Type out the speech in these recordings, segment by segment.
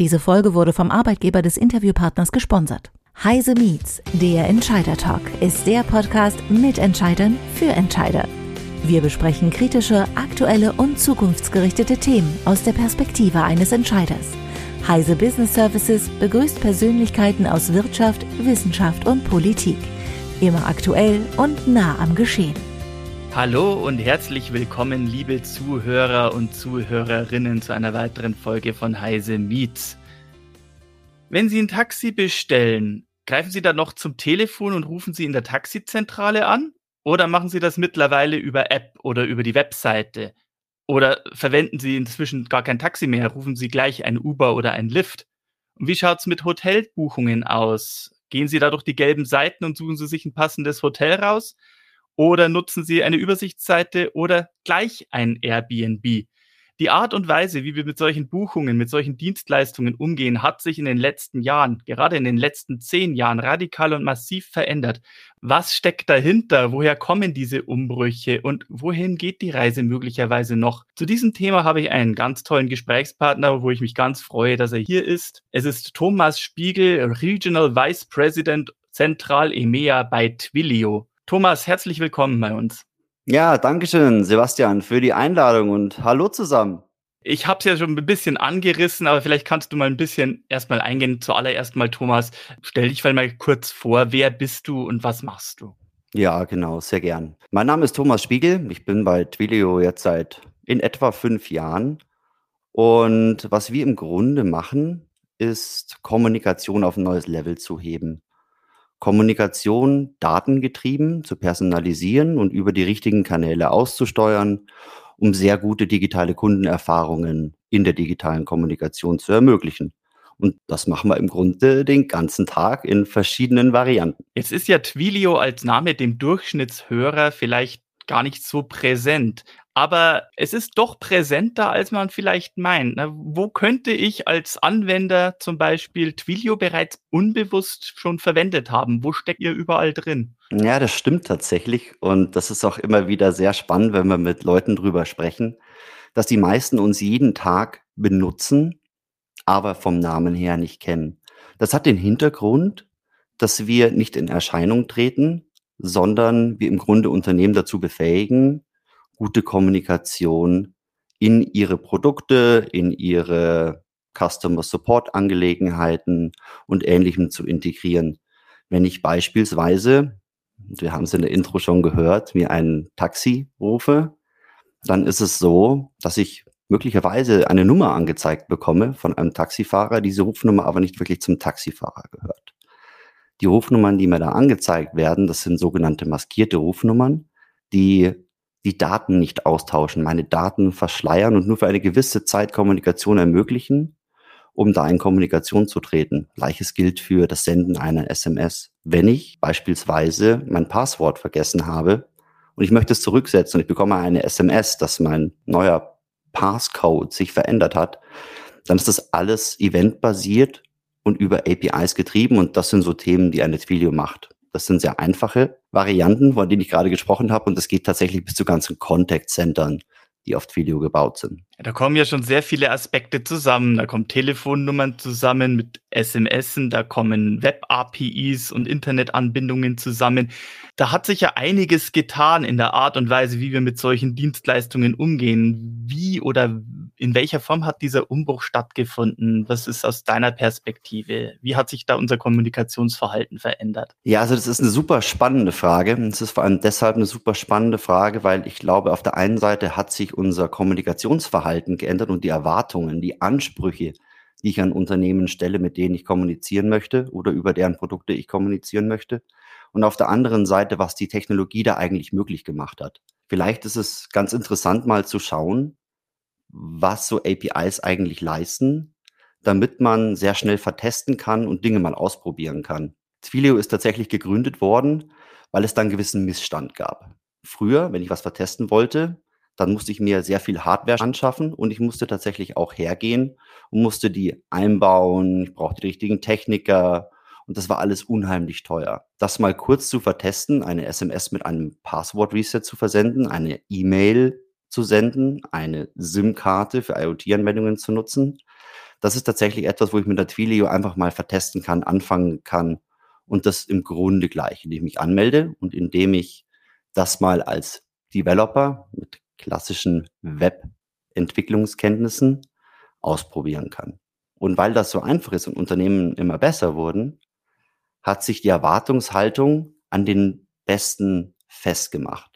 Diese Folge wurde vom Arbeitgeber des Interviewpartners gesponsert. Heise Meets, der Entscheider Talk, ist der Podcast mit Entscheidern für Entscheider. Wir besprechen kritische, aktuelle und zukunftsgerichtete Themen aus der Perspektive eines Entscheiders. Heise Business Services begrüßt Persönlichkeiten aus Wirtschaft, Wissenschaft und Politik. Immer aktuell und nah am Geschehen. Hallo und herzlich willkommen, liebe Zuhörer und Zuhörerinnen, zu einer weiteren Folge von Heise Meets. Wenn Sie ein Taxi bestellen, greifen Sie dann noch zum Telefon und rufen Sie in der Taxizentrale an? Oder machen Sie das mittlerweile über App oder über die Webseite? Oder verwenden Sie inzwischen gar kein Taxi mehr, rufen Sie gleich ein Uber oder ein Lyft? Und wie schaut's mit Hotelbuchungen aus? Gehen Sie da durch die gelben Seiten und suchen Sie sich ein passendes Hotel raus? Oder nutzen Sie eine Übersichtsseite oder gleich ein Airbnb. Die Art und Weise, wie wir mit solchen Buchungen, mit solchen Dienstleistungen umgehen, hat sich in den letzten Jahren, gerade in den letzten zehn Jahren, radikal und massiv verändert. Was steckt dahinter? Woher kommen diese Umbrüche? Und wohin geht die Reise möglicherweise noch? Zu diesem Thema habe ich einen ganz tollen Gesprächspartner, wo ich mich ganz freue, dass er hier ist. Es ist Thomas Spiegel, Regional Vice President Zentral EMEA bei Twilio. Thomas, herzlich willkommen bei uns. Ja, danke schön, Sebastian, für die Einladung und hallo zusammen. Ich habe es ja schon ein bisschen angerissen, aber vielleicht kannst du mal ein bisschen erstmal eingehen. Zuallererst mal, Thomas, stell dich mal kurz vor, wer bist du und was machst du? Ja, genau, sehr gern. Mein Name ist Thomas Spiegel. Ich bin bei Twilio jetzt seit in etwa fünf Jahren. Und was wir im Grunde machen, ist Kommunikation auf ein neues Level zu heben. Kommunikation datengetrieben zu personalisieren und über die richtigen Kanäle auszusteuern, um sehr gute digitale Kundenerfahrungen in der digitalen Kommunikation zu ermöglichen. Und das machen wir im Grunde den ganzen Tag in verschiedenen Varianten. Jetzt ist ja Twilio als Name dem Durchschnittshörer vielleicht gar nicht so präsent aber es ist doch präsenter, als man vielleicht meint. Ne? Wo könnte ich als Anwender zum Beispiel Twilio bereits unbewusst schon verwendet haben? Wo steckt ihr überall drin? Ja, das stimmt tatsächlich. Und das ist auch immer wieder sehr spannend, wenn wir mit Leuten drüber sprechen, dass die meisten uns jeden Tag benutzen, aber vom Namen her nicht kennen. Das hat den Hintergrund, dass wir nicht in Erscheinung treten, sondern wir im Grunde Unternehmen dazu befähigen, gute Kommunikation in ihre Produkte, in ihre Customer Support Angelegenheiten und Ähnlichem zu integrieren. Wenn ich beispielsweise, wir haben es in der Intro schon gehört, mir ein Taxi rufe, dann ist es so, dass ich möglicherweise eine Nummer angezeigt bekomme von einem Taxifahrer, diese Rufnummer aber nicht wirklich zum Taxifahrer gehört. Die Rufnummern, die mir da angezeigt werden, das sind sogenannte maskierte Rufnummern, die die Daten nicht austauschen, meine Daten verschleiern und nur für eine gewisse Zeit Kommunikation ermöglichen, um da in Kommunikation zu treten. Gleiches gilt für das Senden einer SMS. Wenn ich beispielsweise mein Passwort vergessen habe und ich möchte es zurücksetzen und ich bekomme eine SMS, dass mein neuer Passcode sich verändert hat, dann ist das alles eventbasiert und über APIs getrieben und das sind so Themen, die eine Twilio macht. Das sind sehr einfache Varianten, von denen ich gerade gesprochen habe. Und das geht tatsächlich bis zu ganzen Contact-Centern, die auf Twilio gebaut sind. Da kommen ja schon sehr viele Aspekte zusammen. Da kommen Telefonnummern zusammen mit SMSen, da kommen Web-APIs und Internetanbindungen zusammen. Da hat sich ja einiges getan in der Art und Weise, wie wir mit solchen Dienstleistungen umgehen. Wie oder in welcher Form hat dieser Umbruch stattgefunden? Was ist aus deiner Perspektive? Wie hat sich da unser Kommunikationsverhalten verändert? Ja, also das ist eine super spannende Frage. Es ist vor allem deshalb eine super spannende Frage, weil ich glaube, auf der einen Seite hat sich unser Kommunikationsverhalten geändert und die Erwartungen, die Ansprüche, die ich an Unternehmen stelle, mit denen ich kommunizieren möchte oder über deren Produkte ich kommunizieren möchte. Und auf der anderen Seite, was die Technologie da eigentlich möglich gemacht hat. Vielleicht ist es ganz interessant mal zu schauen, was so APIs eigentlich leisten, damit man sehr schnell vertesten kann und Dinge mal ausprobieren kann. Twilio ist tatsächlich gegründet worden, weil es dann gewissen Missstand gab. Früher, wenn ich was vertesten wollte, dann musste ich mir sehr viel Hardware anschaffen und ich musste tatsächlich auch hergehen und musste die einbauen. Ich brauchte die richtigen Techniker und das war alles unheimlich teuer. Das mal kurz zu vertesten, eine SMS mit einem Passwort-Reset zu versenden, eine E-Mail zu senden, eine SIM-Karte für IoT-Anwendungen zu nutzen. das ist tatsächlich etwas, wo ich mit der Twilio einfach mal vertesten kann, anfangen kann und das im Grunde gleich, indem ich mich anmelde und indem ich das mal als Developer mit klassischen Web-Entwicklungskenntnissen ausprobieren kann. Und weil das so einfach ist und Unternehmen immer besser wurden, hat sich die Erwartungshaltung an den Besten festgemacht.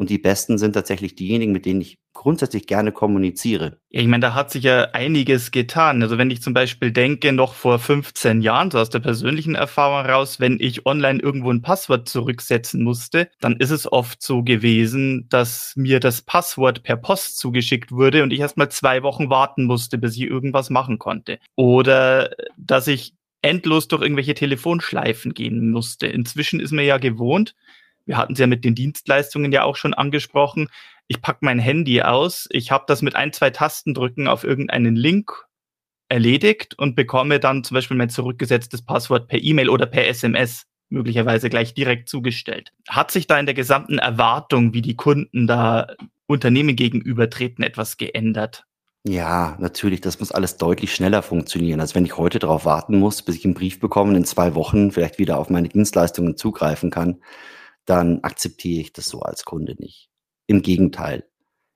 Und die Besten sind tatsächlich diejenigen, mit denen ich grundsätzlich gerne kommuniziere. Ich meine, da hat sich ja einiges getan. Also wenn ich zum Beispiel denke, noch vor 15 Jahren, so aus der persönlichen Erfahrung heraus, wenn ich online irgendwo ein Passwort zurücksetzen musste, dann ist es oft so gewesen, dass mir das Passwort per Post zugeschickt wurde und ich erst mal zwei Wochen warten musste, bis ich irgendwas machen konnte. Oder dass ich endlos durch irgendwelche Telefonschleifen gehen musste. Inzwischen ist mir ja gewohnt, wir hatten es ja mit den Dienstleistungen ja auch schon angesprochen. Ich packe mein Handy aus, ich habe das mit ein, zwei Tastendrücken auf irgendeinen Link erledigt und bekomme dann zum Beispiel mein zurückgesetztes Passwort per E-Mail oder per SMS möglicherweise gleich direkt zugestellt. Hat sich da in der gesamten Erwartung, wie die Kunden da Unternehmen gegenübertreten, etwas geändert? Ja, natürlich, das muss alles deutlich schneller funktionieren. Also wenn ich heute darauf warten muss, bis ich einen Brief bekomme und in zwei Wochen vielleicht wieder auf meine Dienstleistungen zugreifen kann, dann akzeptiere ich das so als Kunde nicht. Im Gegenteil.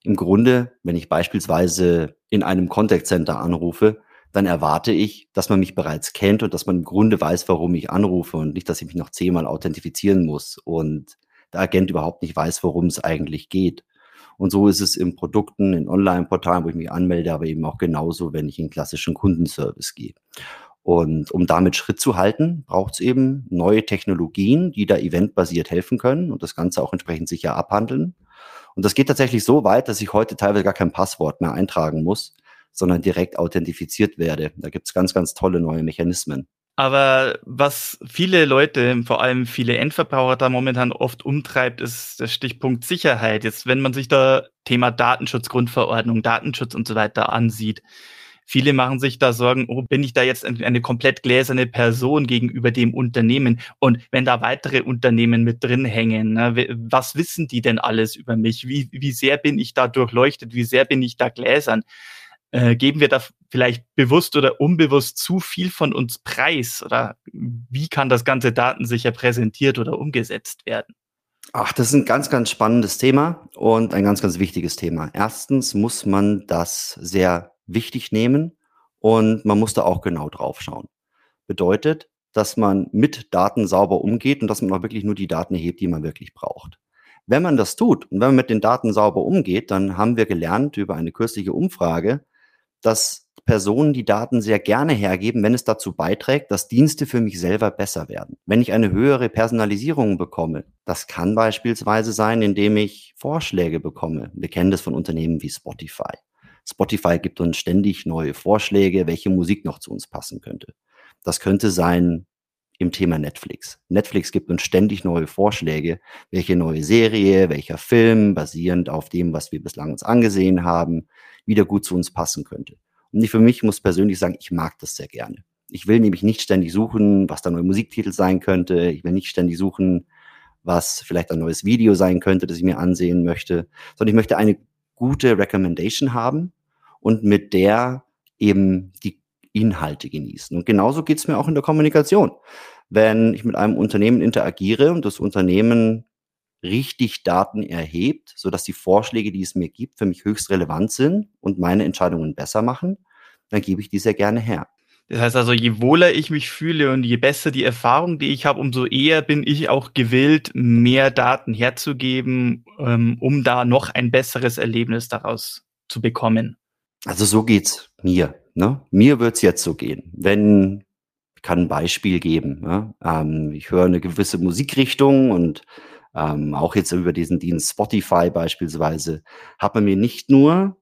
Im Grunde, wenn ich beispielsweise in einem Contact Center anrufe, dann erwarte ich, dass man mich bereits kennt und dass man im Grunde weiß, warum ich anrufe und nicht, dass ich mich noch zehnmal authentifizieren muss und der Agent überhaupt nicht weiß, worum es eigentlich geht. Und so ist es in Produkten, in Online-Portalen, wo ich mich anmelde, aber eben auch genauso, wenn ich in klassischen Kundenservice gehe. Und um damit Schritt zu halten, braucht es eben neue Technologien, die da eventbasiert helfen können und das Ganze auch entsprechend sicher abhandeln. Und das geht tatsächlich so weit, dass ich heute teilweise gar kein Passwort mehr eintragen muss, sondern direkt authentifiziert werde. Da gibt es ganz, ganz tolle neue Mechanismen. Aber was viele Leute, vor allem viele Endverbraucher da momentan oft umtreibt, ist der Stichpunkt Sicherheit. Jetzt, wenn man sich da Thema Datenschutz, Grundverordnung, Datenschutz und so weiter ansieht, Viele machen sich da Sorgen, oh, bin ich da jetzt eine komplett gläserne Person gegenüber dem Unternehmen? Und wenn da weitere Unternehmen mit drin hängen, ne, was wissen die denn alles über mich? Wie, wie sehr bin ich da durchleuchtet? Wie sehr bin ich da gläsern? Äh, geben wir da vielleicht bewusst oder unbewusst zu viel von uns preis? Oder wie kann das ganze datensicher präsentiert oder umgesetzt werden? Ach, das ist ein ganz, ganz spannendes Thema und ein ganz, ganz wichtiges Thema. Erstens muss man das sehr wichtig nehmen und man muss da auch genau drauf schauen. Bedeutet, dass man mit Daten sauber umgeht und dass man auch wirklich nur die Daten erhebt, die man wirklich braucht. Wenn man das tut und wenn man mit den Daten sauber umgeht, dann haben wir gelernt über eine kürzliche Umfrage, dass Personen die Daten sehr gerne hergeben, wenn es dazu beiträgt, dass Dienste für mich selber besser werden. Wenn ich eine höhere Personalisierung bekomme, das kann beispielsweise sein, indem ich Vorschläge bekomme. Wir kennen das von Unternehmen wie Spotify. Spotify gibt uns ständig neue Vorschläge, welche Musik noch zu uns passen könnte. Das könnte sein im Thema Netflix. Netflix gibt uns ständig neue Vorschläge, welche neue Serie, welcher Film, basierend auf dem, was wir bislang uns angesehen haben, wieder gut zu uns passen könnte. Und ich für mich muss persönlich sagen, ich mag das sehr gerne. Ich will nämlich nicht ständig suchen, was da neue Musiktitel sein könnte. Ich will nicht ständig suchen, was vielleicht ein neues Video sein könnte, das ich mir ansehen möchte, sondern ich möchte eine gute Recommendation haben und mit der eben die Inhalte genießen. Und genauso geht es mir auch in der Kommunikation. Wenn ich mit einem Unternehmen interagiere und das Unternehmen richtig Daten erhebt, sodass die Vorschläge, die es mir gibt, für mich höchst relevant sind und meine Entscheidungen besser machen, dann gebe ich die sehr gerne her. Das heißt also, je wohler ich mich fühle und je besser die Erfahrung, die ich habe, umso eher bin ich auch gewillt, mehr Daten herzugeben, ähm, um da noch ein besseres Erlebnis daraus zu bekommen. Also so geht's mir. Ne? Mir wird's jetzt so gehen. Wenn ich kann ein Beispiel geben. Ne? Ähm, ich höre eine gewisse Musikrichtung und ähm, auch jetzt über diesen Dienst Spotify beispielsweise hat man mir nicht nur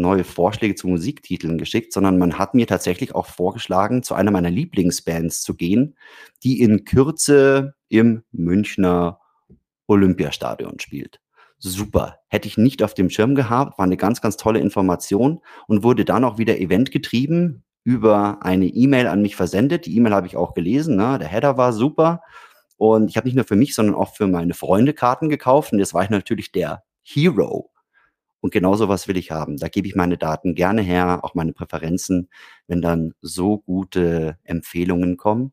neue Vorschläge zu Musiktiteln geschickt, sondern man hat mir tatsächlich auch vorgeschlagen, zu einer meiner Lieblingsbands zu gehen, die in Kürze im Münchner Olympiastadion spielt. Super. Hätte ich nicht auf dem Schirm gehabt, war eine ganz, ganz tolle Information und wurde dann auch wieder eventgetrieben über eine E-Mail an mich versendet. Die E-Mail habe ich auch gelesen, ne? der Header war super. Und ich habe nicht nur für mich, sondern auch für meine Freunde Karten gekauft. Und jetzt war ich natürlich der Hero Und genau sowas will ich haben. Da gebe ich meine Daten gerne her, auch meine Präferenzen, wenn dann so gute Empfehlungen kommen,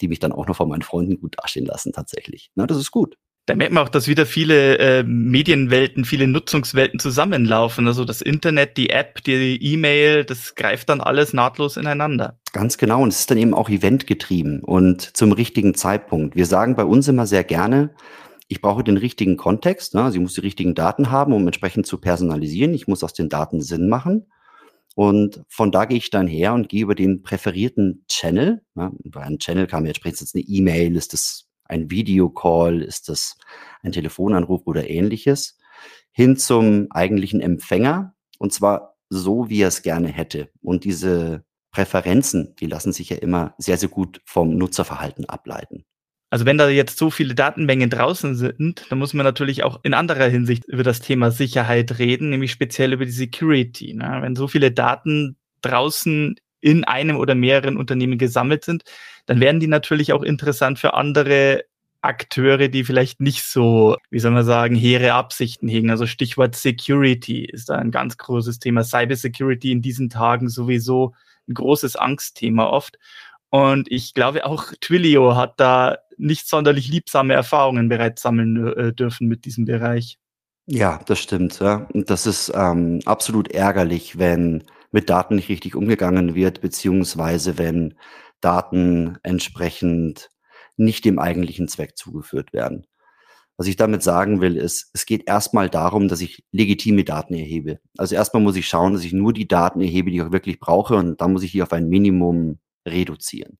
die mich dann auch noch von meinen Freunden gut dastehen lassen tatsächlich. Na, das ist gut. Da merkt man auch, dass wieder viele äh, Medienwelten, viele Nutzungswelten zusammenlaufen. Also das Internet, die App, die E-Mail, das greift dann alles nahtlos ineinander. Ganz genau. Und es ist dann eben auch eventgetrieben und zum richtigen Zeitpunkt. Wir sagen bei uns immer sehr gerne, ich brauche den richtigen Kontext. Ne? Also ich muss die richtigen Daten haben, um entsprechend zu personalisieren. Ich muss aus den Daten Sinn machen. Und von da gehe ich dann her und gehe über den präferierten Channel. Ne? Bei einem Channel kann mir entsprechend jetzt eine E-Mail, ist das ein Videocall, ist das ein Telefonanruf oder ähnliches, hin zum eigentlichen Empfänger. Und zwar so, wie er es gerne hätte. Und diese Präferenzen, die lassen sich ja immer sehr, sehr gut vom Nutzerverhalten ableiten. Also wenn da jetzt so viele Datenmengen draußen sind, dann muss man natürlich auch in anderer Hinsicht über das Thema Sicherheit reden, nämlich speziell über die Security. Ne? Wenn so viele Daten draußen in einem oder mehreren Unternehmen gesammelt sind, dann werden die natürlich auch interessant für andere Akteure, die vielleicht nicht so, wie soll man sagen, hehre Absichten hegen. Also Stichwort Security ist da ein ganz großes Thema. Cyber Security in diesen Tagen sowieso ein großes Angstthema oft. Und ich glaube auch Twilio hat da nicht sonderlich liebsame Erfahrungen bereits sammeln äh, dürfen mit diesem Bereich. Ja, das stimmt. Ja. Und das ist ähm, absolut ärgerlich, wenn mit Daten nicht richtig umgegangen wird, beziehungsweise wenn Daten entsprechend nicht dem eigentlichen Zweck zugeführt werden. Was ich damit sagen will, ist, es geht erstmal darum, dass ich legitime Daten erhebe. Also erstmal muss ich schauen, dass ich nur die Daten erhebe, die ich auch wirklich brauche und dann muss ich die auf ein Minimum reduzieren.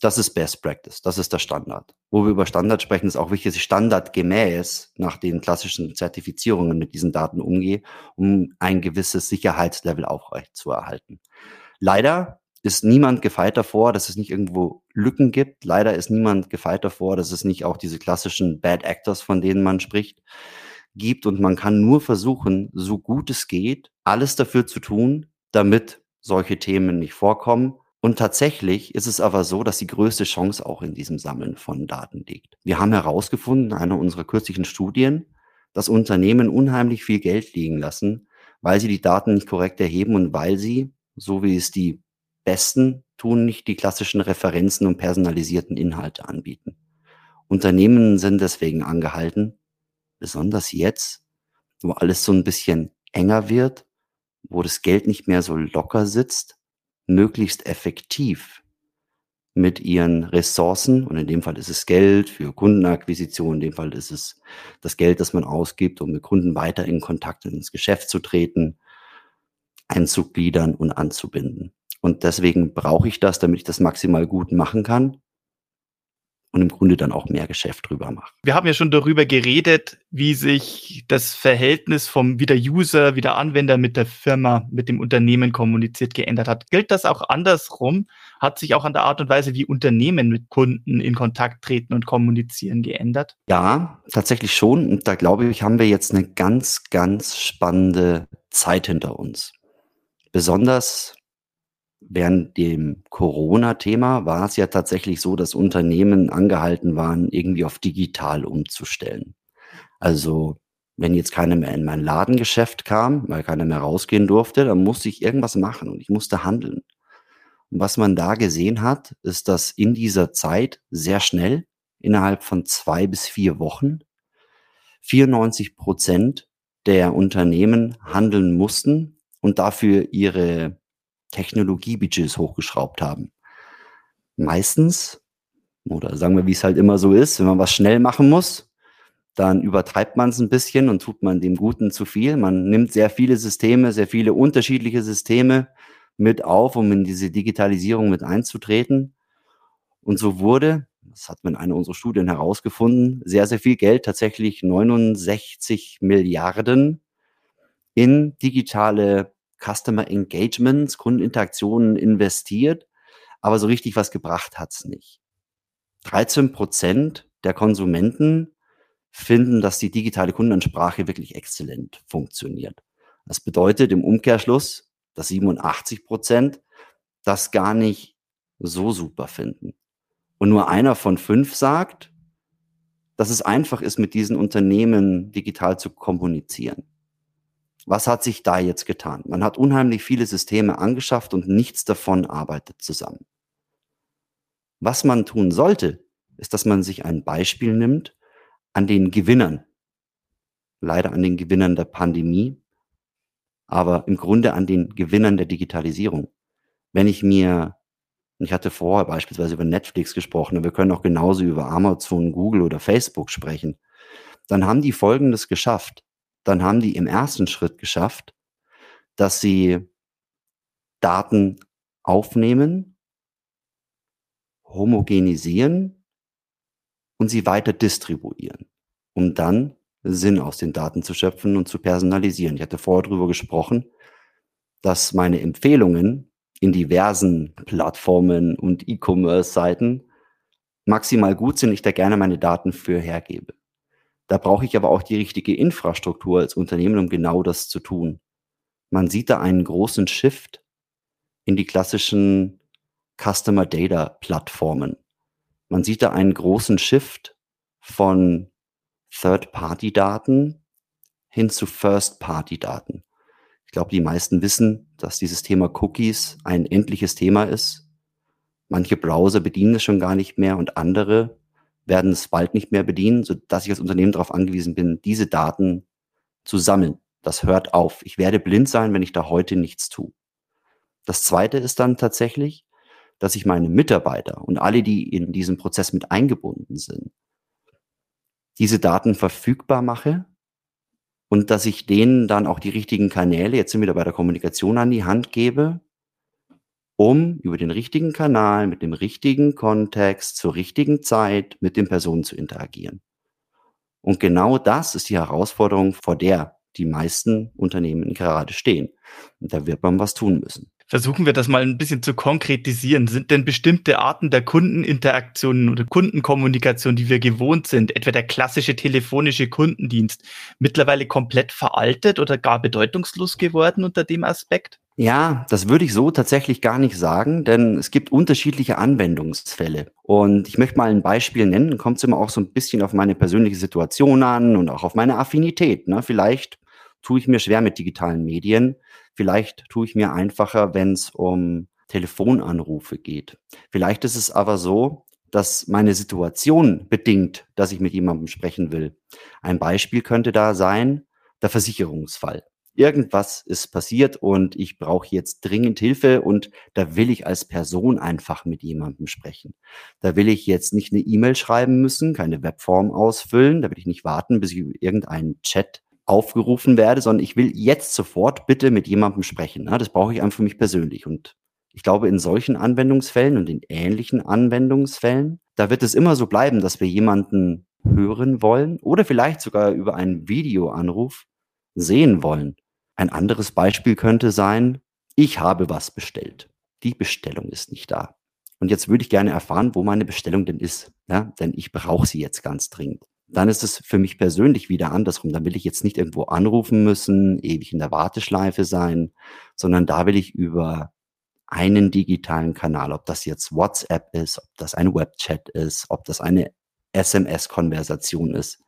Das ist Best Practice, das ist der Standard. Wo wir über Standard sprechen, ist auch wichtig, dass ich standardgemäß nach den klassischen Zertifizierungen mit diesen Daten umgehe, um ein gewisses Sicherheitslevel aufrechtzuerhalten. Leider ist niemand gefeit davor, dass es nicht irgendwo Lücken gibt. Leider ist niemand gefeit davor, dass es nicht auch diese klassischen Bad Actors, von denen man spricht, gibt. Und man kann nur versuchen, so gut es geht, alles dafür zu tun, damit solche Themen nicht vorkommen und tatsächlich ist es aber so, dass die größte Chance auch in diesem Sammeln von Daten liegt. Wir haben herausgefunden, in einer unserer kürzlichen Studien, dass Unternehmen unheimlich viel Geld liegen lassen, weil sie die Daten nicht korrekt erheben und weil sie, so wie es die Besten tun, nicht die klassischen Referenzen und personalisierten Inhalte anbieten. Unternehmen sind deswegen angehalten, besonders jetzt, wo alles so ein bisschen enger wird, wo das Geld nicht mehr so locker sitzt, möglichst effektiv mit ihren Ressourcen, und in dem Fall ist es Geld für Kundenakquisition, in dem Fall ist es das Geld, das man ausgibt, um mit Kunden weiter in Kontakt ins Geschäft zu treten, einzugliedern und anzubinden. Und deswegen brauche ich das, damit ich das maximal gut machen kann und im Grunde dann auch mehr Geschäft drüber mache. Wir haben ja schon darüber geredet, wie sich das Verhältnis vom wieder User, wieder Anwender mit der Firma, mit dem Unternehmen kommuniziert geändert hat. Gilt das auch andersrum? Hat sich auch an der Art und Weise, wie Unternehmen mit Kunden in Kontakt treten und kommunizieren, geändert? Ja, tatsächlich schon. Und da glaube ich, haben wir jetzt eine ganz, ganz spannende Zeit hinter uns. Besonders während dem Corona-Thema war es ja tatsächlich so, dass Unternehmen angehalten waren, irgendwie auf digital umzustellen. Also wenn jetzt keiner mehr in mein Ladengeschäft kam, weil keiner mehr rausgehen durfte, dann musste ich irgendwas machen und ich musste handeln. Und was man da gesehen hat, ist, dass in dieser Zeit sehr schnell, innerhalb von zwei bis vier Wochen, 94 Prozent der Unternehmen handeln mussten und dafür ihre Technologiebudgets hochgeschraubt haben. Meistens, oder sagen wir, wie es halt immer so ist, wenn man was schnell machen muss, dann übertreibt man es ein bisschen und tut man dem Guten zu viel. Man nimmt sehr viele Systeme, sehr viele unterschiedliche Systeme mit auf, um in diese Digitalisierung mit einzutreten. Und so wurde, das hat man in einer unserer Studien herausgefunden, sehr, sehr viel Geld, tatsächlich 69 Milliarden in digitale Customer Engagements, Kundeninteraktionen investiert, aber so richtig was gebracht hat's nicht. 13 Prozent der Konsumenten finden, dass die digitale Kundenansprache wirklich exzellent funktioniert. Das bedeutet im Umkehrschluss, dass 87 Prozent das gar nicht so super finden. Und nur einer von fünf sagt, dass es einfach ist, mit diesen Unternehmen digital zu kommunizieren. Was hat sich da jetzt getan? Man hat unheimlich viele Systeme angeschafft und nichts davon arbeitet zusammen. Was man tun sollte, ist, dass man sich ein Beispiel nimmt an den Gewinnern. Leider an den Gewinnern der Pandemie, aber im Grunde an den Gewinnern der Digitalisierung. Wenn ich mir, ich hatte vorher beispielsweise über Netflix gesprochen, aber wir können auch genauso über Amazon, Google oder Facebook sprechen, dann haben die Folgendes geschafft. Dann haben die im ersten Schritt geschafft, dass sie Daten aufnehmen, homogenisieren und sie weiter distribuieren, um dann Sinn aus den Daten zu schöpfen und zu personalisieren. Ich hatte vorher darüber gesprochen, dass meine Empfehlungen in diversen Plattformen und E-Commerce-Seiten maximal gut sind, ich da gerne meine Daten für hergebe. Da brauche ich aber auch die richtige Infrastruktur als Unternehmen, um genau das zu tun. Man sieht da einen großen Shift in die klassischen Customer Data Plattformen. Man sieht da einen großen Shift von Third-Party-Daten hin zu First-Party-Daten. Ich glaube, die meisten wissen, dass dieses Thema Cookies ein endliches Thema ist. Manche Browser bedienen es schon gar nicht mehr und andere werden es bald nicht mehr bedienen, so dass ich als Unternehmen darauf angewiesen bin, diese Daten zu sammeln. Das hört auf. Ich werde blind sein, wenn ich da heute nichts tue. Das zweite ist dann tatsächlich, dass ich meine Mitarbeiter und alle, die in diesem Prozess mit eingebunden sind, diese Daten verfügbar mache und dass ich denen dann auch die richtigen Kanäle, jetzt sind wir wieder bei der Kommunikation an die Hand gebe, um über den richtigen Kanal, mit dem richtigen Kontext, zur richtigen Zeit mit den Personen zu interagieren. Und genau das ist die Herausforderung, vor der die meisten Unternehmen gerade stehen. Und da wird man was tun müssen. Versuchen wir das mal ein bisschen zu konkretisieren. Sind denn bestimmte Arten der Kundeninteraktionen oder Kundenkommunikation, die wir gewohnt sind, etwa der klassische telefonische Kundendienst, mittlerweile komplett veraltet oder gar bedeutungslos geworden unter dem Aspekt? Ja, das würde ich so tatsächlich gar nicht sagen, denn es gibt unterschiedliche Anwendungsfälle. Und ich möchte mal ein Beispiel nennen, kommt es immer auch so ein bisschen auf meine persönliche Situation an und auch auf meine Affinität. Ne? Vielleicht tue ich mir schwer mit digitalen Medien. Vielleicht tue ich mir einfacher, wenn es um Telefonanrufe geht. Vielleicht ist es aber so, dass meine Situation bedingt, dass ich mit jemandem sprechen will. Ein Beispiel könnte da sein, der Versicherungsfall. Irgendwas ist passiert und ich brauche jetzt dringend Hilfe und da will ich als Person einfach mit jemandem sprechen. Da will ich jetzt nicht eine E-Mail schreiben müssen, keine Webform ausfüllen, da will ich nicht warten, bis ich irgendeinen Chat aufgerufen werde, sondern ich will jetzt sofort bitte mit jemandem sprechen. Das brauche ich einfach für mich persönlich. Und ich glaube, in solchen Anwendungsfällen und in ähnlichen Anwendungsfällen, da wird es immer so bleiben, dass wir jemanden hören wollen oder vielleicht sogar über einen Videoanruf sehen wollen. Ein anderes Beispiel könnte sein, ich habe was bestellt. Die Bestellung ist nicht da. Und jetzt würde ich gerne erfahren, wo meine Bestellung denn ist. Ja, denn ich brauche sie jetzt ganz dringend dann ist es für mich persönlich wieder andersrum. Dann will ich jetzt nicht irgendwo anrufen müssen, ewig in der Warteschleife sein, sondern da will ich über einen digitalen Kanal, ob das jetzt WhatsApp ist, ob das ein Webchat ist, ob das eine SMS-Konversation ist,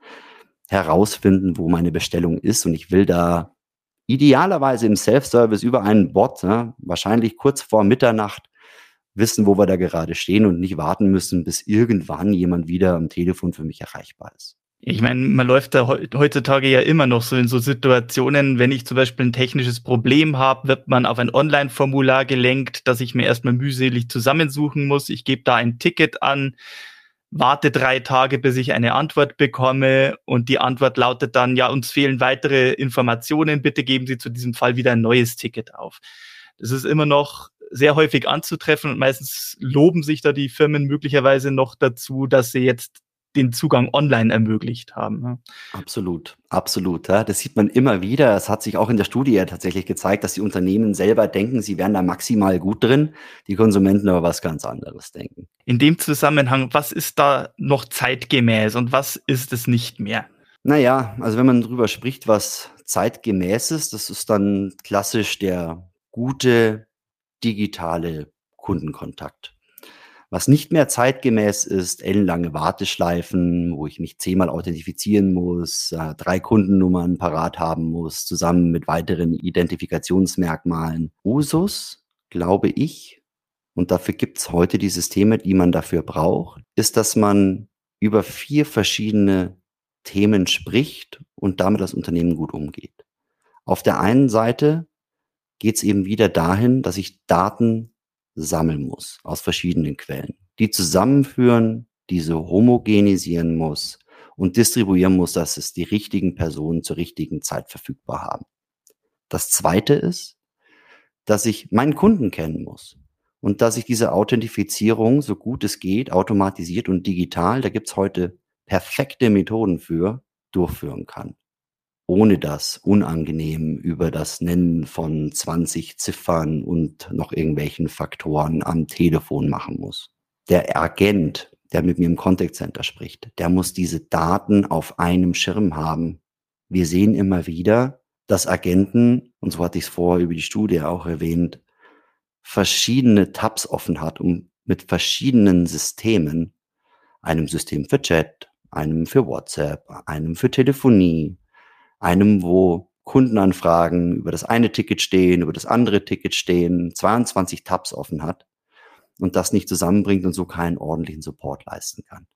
herausfinden, wo meine Bestellung ist. Und ich will da idealerweise im Self-Service über einen Bot, ne, wahrscheinlich kurz vor Mitternacht, wissen, wo wir da gerade stehen und nicht warten müssen, bis irgendwann jemand wieder am Telefon für mich erreichbar ist. Ich meine, man läuft da heutzutage ja immer noch so in so Situationen, wenn ich zum Beispiel ein technisches Problem habe, wird man auf ein Online-Formular gelenkt, das ich mir erstmal mühselig zusammensuchen muss. Ich gebe da ein Ticket an, warte drei Tage, bis ich eine Antwort bekomme und die Antwort lautet dann, ja, uns fehlen weitere Informationen, bitte geben Sie zu diesem Fall wieder ein neues Ticket auf. Das ist immer noch sehr häufig anzutreffen und meistens loben sich da die Firmen möglicherweise noch dazu, dass sie jetzt den Zugang online ermöglicht haben. Absolut, absolut. Ja. Das sieht man immer wieder. Es hat sich auch in der Studie ja tatsächlich gezeigt, dass die Unternehmen selber denken, sie wären da maximal gut drin, die Konsumenten aber was ganz anderes denken. In dem Zusammenhang, was ist da noch zeitgemäß und was ist es nicht mehr? Naja, also wenn man darüber spricht, was zeitgemäß ist, das ist dann klassisch der gute digitale Kundenkontakt. Was nicht mehr zeitgemäß ist, ellenlange Warteschleifen, wo ich mich zehnmal authentifizieren muss, äh, drei Kundennummern parat haben muss, zusammen mit weiteren Identifikationsmerkmalen. Usus, glaube ich, und dafür gibt es heute die Systeme, die man dafür braucht, ist, dass man über vier verschiedene Themen spricht und damit das Unternehmen gut umgeht. Auf der einen Seite geht es eben wieder dahin, dass ich Daten sammeln muss aus verschiedenen Quellen, die zusammenführen, diese homogenisieren muss und distribuieren muss, dass es die richtigen Personen zur richtigen Zeit verfügbar haben. Das zweite ist, dass ich meinen Kunden kennen muss und dass ich diese Authentifizierung, so gut es geht, automatisiert und digital, da gibt's heute perfekte Methoden für, durchführen kann ohne das unangenehm über das Nennen von 20 Ziffern und noch irgendwelchen Faktoren am Telefon machen muss. Der Agent, der mit mir im Contact Center spricht, der muss diese Daten auf einem Schirm haben. Wir sehen immer wieder, dass Agenten, und so hatte ich es vorher über die Studie auch erwähnt, verschiedene Tabs offen hat, um mit verschiedenen Systemen, einem System für Chat, einem für WhatsApp, einem für Telefonie, einem, wo Kundenanfragen über das eine Ticket stehen, über das andere Ticket stehen, 22 Tabs offen hat und das nicht zusammenbringt und so keinen ordentlichen Support leisten kann.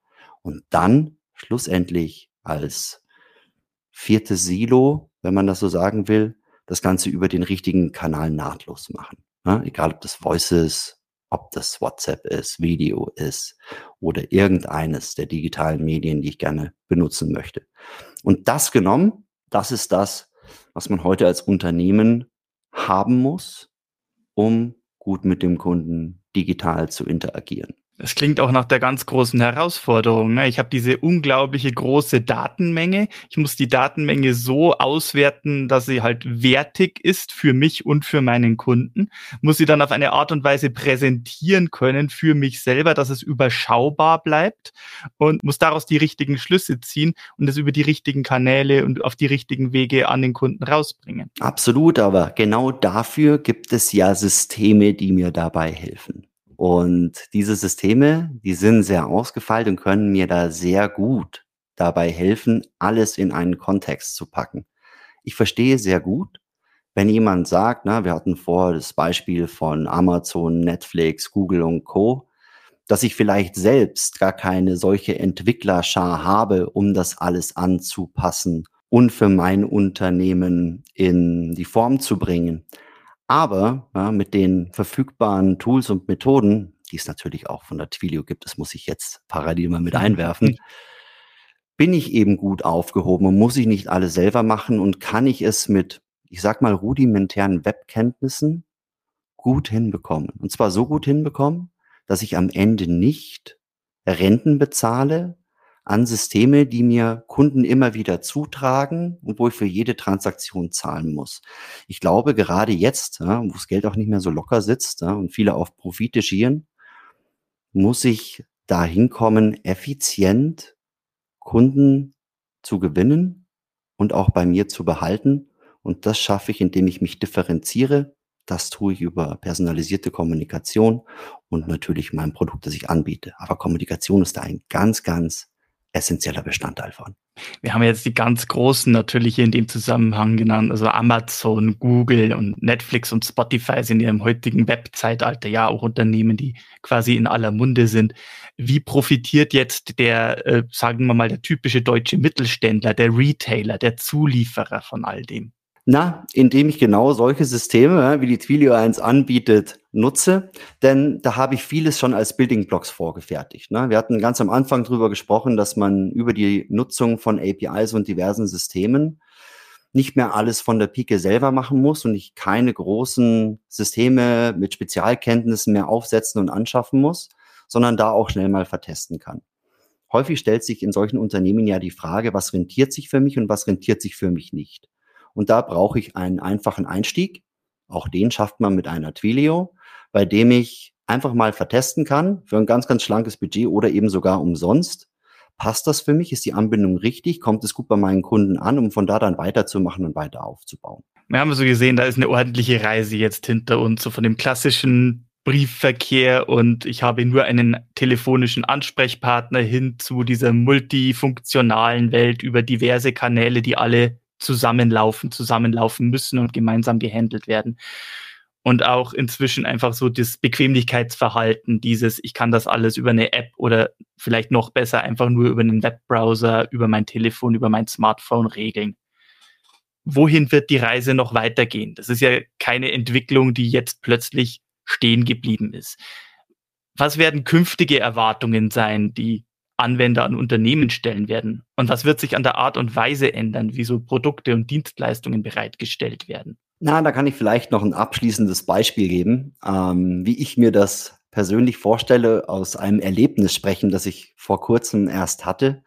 Und dann schlussendlich als viertes Silo, wenn man das so sagen will, das Ganze über den richtigen Kanal nahtlos machen. Ja, egal ob das Voice ist, ob das WhatsApp ist, Video ist oder irgendeines der digitalen Medien, die ich gerne benutzen möchte. Und das genommen das ist das, was man heute als Unternehmen haben muss, um gut mit dem Kunden digital zu interagieren. Das klingt auch nach der ganz großen Herausforderung. Ne? Ich habe diese unglaubliche große Datenmenge. Ich muss die Datenmenge so auswerten, dass sie halt wertig ist für mich und für meinen Kunden. Muss sie dann auf eine Art und Weise präsentieren können für mich selber, dass es überschaubar bleibt und muss daraus die richtigen Schlüsse ziehen und es über die richtigen Kanäle und auf die richtigen Wege an den Kunden rausbringen. Absolut, aber genau dafür gibt es ja Systeme, die mir dabei helfen. Und diese Systeme, die sind sehr ausgefeilt und können mir da sehr gut dabei helfen, alles in einen Kontext zu packen. Ich verstehe sehr gut, wenn jemand sagt, na, wir hatten vor das Beispiel von Amazon, Netflix, Google und Co., dass ich vielleicht selbst gar keine solche Entwicklerschar habe, um das alles anzupassen und für mein Unternehmen in die Form zu bringen. Aber ja, mit den verfügbaren Tools und Methoden, die es natürlich auch von der Twilio gibt, das muss ich jetzt parallel mal mit einwerfen, bin ich eben gut aufgehoben und muss ich nicht alles selber machen und kann ich es mit, ich sag mal, rudimentären Webkenntnissen gut hinbekommen. Und zwar so gut hinbekommen, dass ich am Ende nicht Renten bezahle, an Systeme, die mir Kunden immer wieder zutragen und wo ich für jede Transaktion zahlen muss. Ich glaube, gerade jetzt, wo das Geld auch nicht mehr so locker sitzt und viele auf Profite schieren, muss ich dahin kommen, effizient Kunden zu gewinnen und auch bei mir zu behalten. Und das schaffe ich, indem ich mich differenziere. Das tue ich über personalisierte Kommunikation und natürlich mein Produkt, das ich anbiete. Aber Kommunikation ist da ein ganz, ganz essentieller Bestandteil von. Wir haben jetzt die ganz großen natürlich hier in dem Zusammenhang genannt, also Amazon, Google und Netflix und Spotify sind ja im heutigen Webzeitalter ja auch Unternehmen, die quasi in aller Munde sind. Wie profitiert jetzt der, äh, sagen wir mal, der typische deutsche Mittelständler, der Retailer, der Zulieferer von all dem? Na, indem ich genau solche Systeme, wie die Twilio 1 anbietet, nutze, denn da habe ich vieles schon als Building Blocks vorgefertigt. Ne? Wir hatten ganz am Anfang drüber gesprochen, dass man über die Nutzung von APIs und diversen Systemen nicht mehr alles von der Pike selber machen muss und ich keine großen Systeme mit Spezialkenntnissen mehr aufsetzen und anschaffen muss, sondern da auch schnell mal vertesten kann. Häufig stellt sich in solchen Unternehmen ja die Frage, was rentiert sich für mich und was rentiert sich für mich nicht. Und da brauche ich einen einfachen Einstieg. Auch den schafft man mit einer Twilio, bei dem ich einfach mal vertesten kann für ein ganz, ganz schlankes Budget oder eben sogar umsonst. Passt das für mich? Ist die Anbindung richtig? Kommt es gut bei meinen Kunden an, um von da dann weiterzumachen und weiter aufzubauen? Wir haben so gesehen, da ist eine ordentliche Reise jetzt hinter uns, so von dem klassischen Briefverkehr und ich habe nur einen telefonischen Ansprechpartner hin zu dieser multifunktionalen Welt über diverse Kanäle, die alle zusammenlaufen, zusammenlaufen müssen und gemeinsam gehandelt werden. Und auch inzwischen einfach so das Bequemlichkeitsverhalten, dieses, ich kann das alles über eine App oder vielleicht noch besser einfach nur über einen Webbrowser, über mein Telefon, über mein Smartphone regeln wohin wird die Reise noch weitergehen? Das ist ja keine Entwicklung, die jetzt plötzlich stehen geblieben ist. Was werden künftige Erwartungen sein, die Anwender an Unternehmen stellen werden? Und was wird sich an der Art und Weise ändern, wie so Produkte und Dienstleistungen bereitgestellt werden? Na, da kann ich vielleicht noch ein abschließendes Beispiel geben, ähm, wie ich mir das persönlich vorstelle, aus einem Erlebnis sprechen, das ich vor kurzem erst hatte,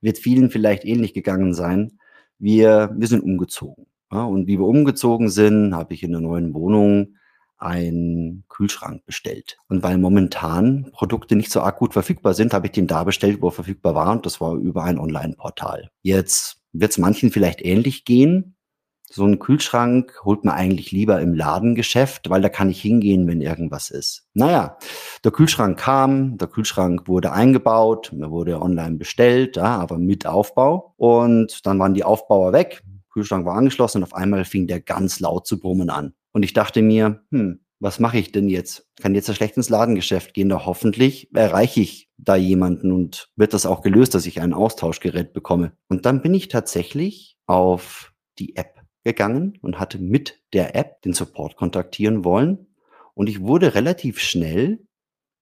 wird vielen vielleicht ähnlich gegangen sein. Wir, wir sind umgezogen. Ja, und wie wir umgezogen sind, habe ich in der neuen Wohnung einen Kühlschrank bestellt. Und weil momentan Produkte nicht so arg gut verfügbar sind, habe ich den da bestellt, wo er verfügbar war. Und das war über ein Online-Portal. Jetzt wird es manchen vielleicht ähnlich gehen. So einen Kühlschrank holt man eigentlich lieber im Ladengeschäft, weil da kann ich hingehen, wenn irgendwas ist. Naja, der Kühlschrank kam, der Kühlschrank wurde eingebaut, er wurde online bestellt, ja, aber mit Aufbau. Und dann waren die Aufbauer weg, Kühlschrank war angeschlossen und auf einmal fing der ganz laut zu brummen an. Und ich dachte mir, hm, was mache ich denn jetzt? Kann jetzt schlecht ins Ladengeschäft gehen, doch hoffentlich erreiche ich da jemanden und wird das auch gelöst, dass ich ein Austauschgerät bekomme. Und dann bin ich tatsächlich auf die App gegangen und hatte mit der App den Support kontaktieren wollen. Und ich wurde relativ schnell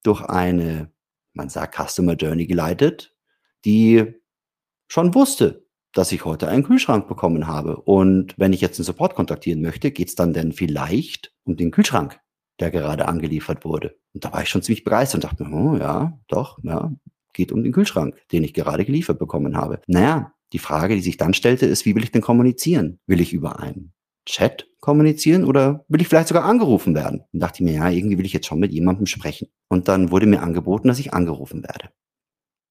durch eine, man sagt Customer Journey geleitet, die schon wusste, dass ich heute einen Kühlschrank bekommen habe. Und wenn ich jetzt den Support kontaktieren möchte, geht es dann denn vielleicht um den Kühlschrank, der gerade angeliefert wurde. Und da war ich schon ziemlich begeistert und dachte mir, oh ja, doch, ja, geht um den Kühlschrank, den ich gerade geliefert bekommen habe. Naja, die Frage, die sich dann stellte, ist, wie will ich denn kommunizieren? Will ich über einen Chat kommunizieren oder will ich vielleicht sogar angerufen werden? Und dachte ich mir, ja, irgendwie will ich jetzt schon mit jemandem sprechen. Und dann wurde mir angeboten, dass ich angerufen werde.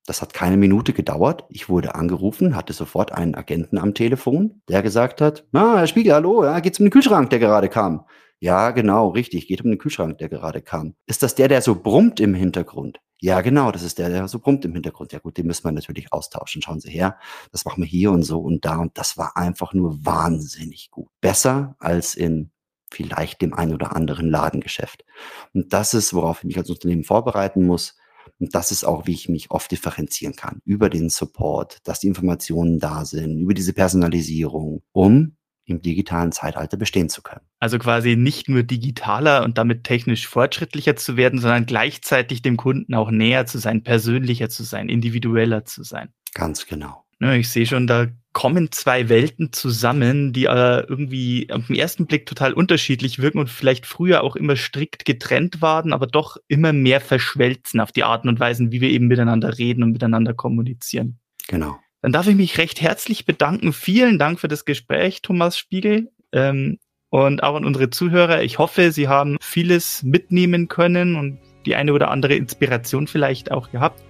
Das hat keine Minute gedauert. Ich wurde angerufen, hatte sofort einen Agenten am Telefon, der gesagt hat, ah, Herr Spiegel, hallo, ja, geht's um den Kühlschrank, der gerade kam? Ja, genau, richtig, geht um den Kühlschrank, der gerade kam. Ist das der, der so brummt im Hintergrund? Ja, genau, das ist der, der so brummt im Hintergrund. Ja gut, den müssen wir natürlich austauschen. Schauen Sie her, das machen wir hier und so und da. Und das war einfach nur wahnsinnig gut. Besser als in vielleicht dem ein oder anderen Ladengeschäft. Und das ist, worauf ich mich als Unternehmen vorbereiten muss. Und das ist auch, wie ich mich oft differenzieren kann. Über den Support, dass die Informationen da sind, über diese Personalisierung, um im digitalen Zeitalter bestehen zu können. Also quasi nicht nur digitaler und damit technisch fortschrittlicher zu werden, sondern gleichzeitig dem Kunden auch näher zu sein, persönlicher zu sein, individueller zu sein. Ganz genau. Ja, ich sehe schon, da kommen zwei Welten zusammen, die äh, irgendwie auf den ersten Blick total unterschiedlich wirken und vielleicht früher auch immer strikt getrennt waren, aber doch immer mehr verschwelzen auf die Arten und Weisen, wie wir eben miteinander reden und miteinander kommunizieren. Genau. Dann darf ich mich recht herzlich bedanken. Vielen Dank für das Gespräch, Thomas Spiegel. Ähm, und auch an unsere Zuhörer. Ich hoffe, Sie haben vieles mitnehmen können und die eine oder andere Inspiration vielleicht auch gehabt.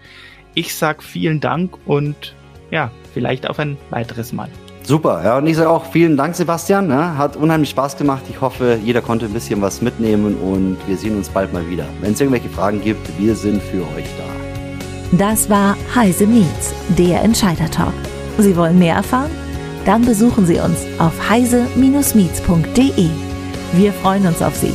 Ich sage vielen Dank und ja, vielleicht auf ein weiteres Mal. Super, ja, und ich sage auch vielen Dank, Sebastian. Ja, hat unheimlich Spaß gemacht. Ich hoffe, jeder konnte ein bisschen was mitnehmen und wir sehen uns bald mal wieder. Wenn es irgendwelche Fragen gibt, wir sind für euch da. Das war Heise Meets, der Entscheider-Talk. Sie wollen mehr erfahren? Dann besuchen Sie uns auf heise-meets.de. Wir freuen uns auf Sie.